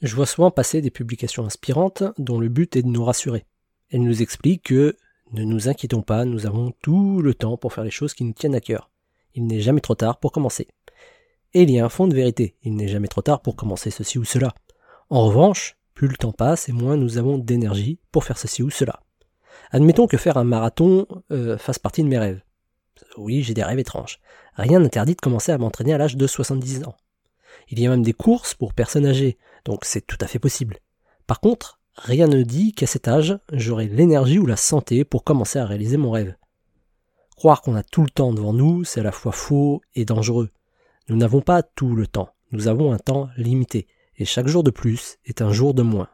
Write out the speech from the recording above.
Je vois souvent passer des publications inspirantes dont le but est de nous rassurer. Elles nous expliquent que ne nous inquiétons pas, nous avons tout le temps pour faire les choses qui nous tiennent à cœur. Il n'est jamais trop tard pour commencer. Et il y a un fond de vérité, il n'est jamais trop tard pour commencer ceci ou cela. En revanche, plus le temps passe et moins nous avons d'énergie pour faire ceci ou cela. Admettons que faire un marathon euh, fasse partie de mes rêves. Oui, j'ai des rêves étranges. Rien n'interdit de commencer à m'entraîner à l'âge de 70 ans. Il y a même des courses pour personnes âgées, donc c'est tout à fait possible. Par contre, rien ne dit qu'à cet âge, j'aurai l'énergie ou la santé pour commencer à réaliser mon rêve. Croire qu'on a tout le temps devant nous, c'est à la fois faux et dangereux. Nous n'avons pas tout le temps, nous avons un temps limité, et chaque jour de plus est un jour de moins.